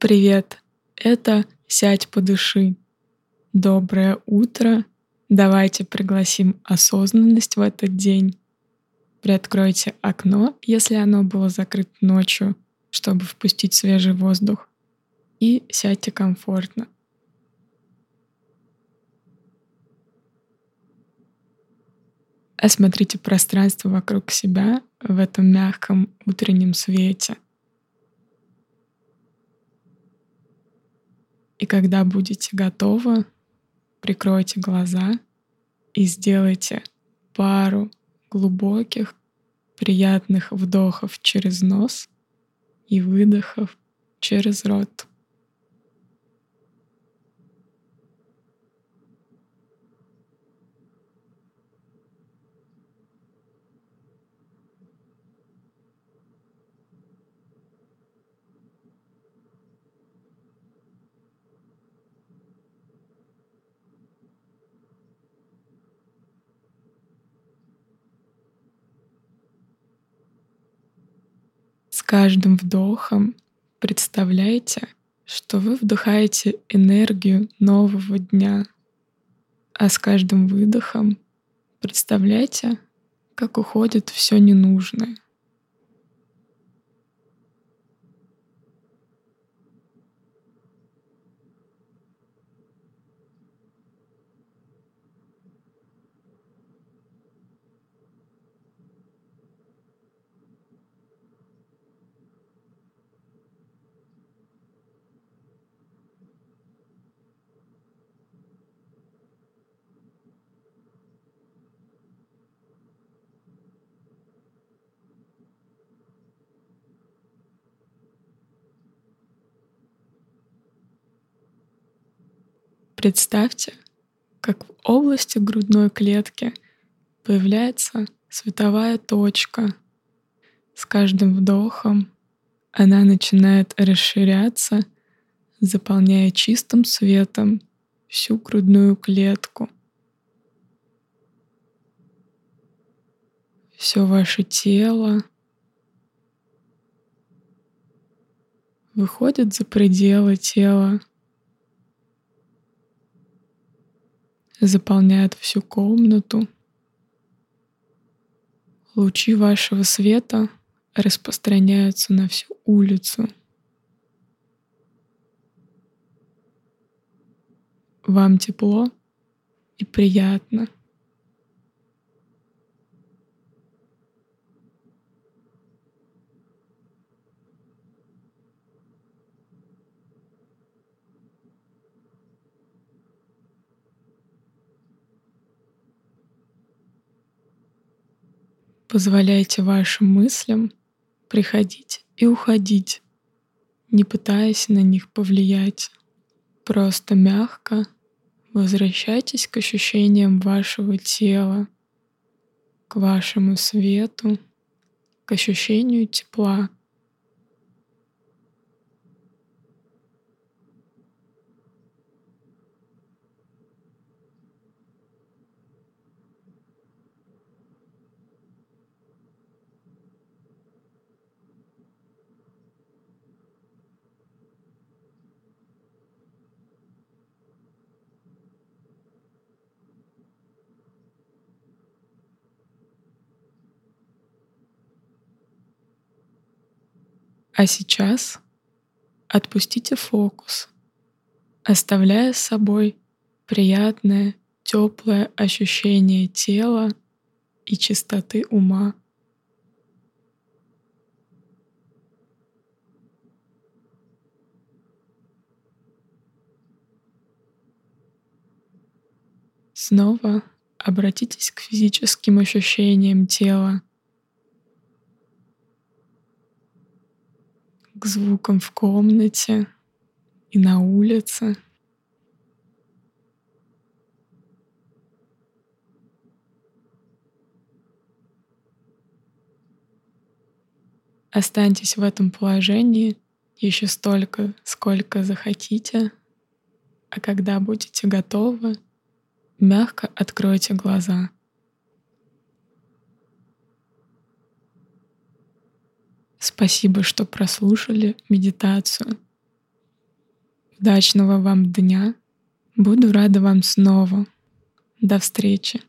Привет! Это «Сядь, подыши». Доброе утро. Давайте пригласим осознанность в этот день. Приоткройте окно, если оно было закрыто ночью, чтобы впустить свежий воздух. И сядьте комфортно. Осмотрите пространство вокруг себя в этом мягком утреннем свете — И когда будете готовы, прикройте глаза и сделайте пару глубоких, приятных вдохов через нос и выдохов через рот. Каждым вдохом представляйте, что вы вдыхаете энергию нового дня, а с каждым выдохом представляйте, как уходит все ненужное — Представьте, как в области грудной клетки появляется световая точка. С каждым вдохом она начинает расширяться, заполняя чистым светом всю грудную клетку. Все ваше тело выходит за пределы тела заполняет всю комнату. Лучи вашего света распространяются на всю улицу. Вам тепло и приятно — Позволяйте вашим мыслям приходить и уходить, не пытаясь на них повлиять. Просто мягко возвращайтесь к ощущениям вашего тела, к вашему свету, к ощущению тепла — А сейчас отпустите фокус, оставляя с собой приятное, теплое ощущение тела и чистоты ума. Снова обратитесь к физическим ощущениям тела — к звукам в комнате и на улице. Останьтесь в этом положении еще столько, сколько захотите, а когда будете готовы, мягко откройте глаза — Спасибо, что прослушали медитацию. Удачного вам дня. Буду рада вам снова. До встречи.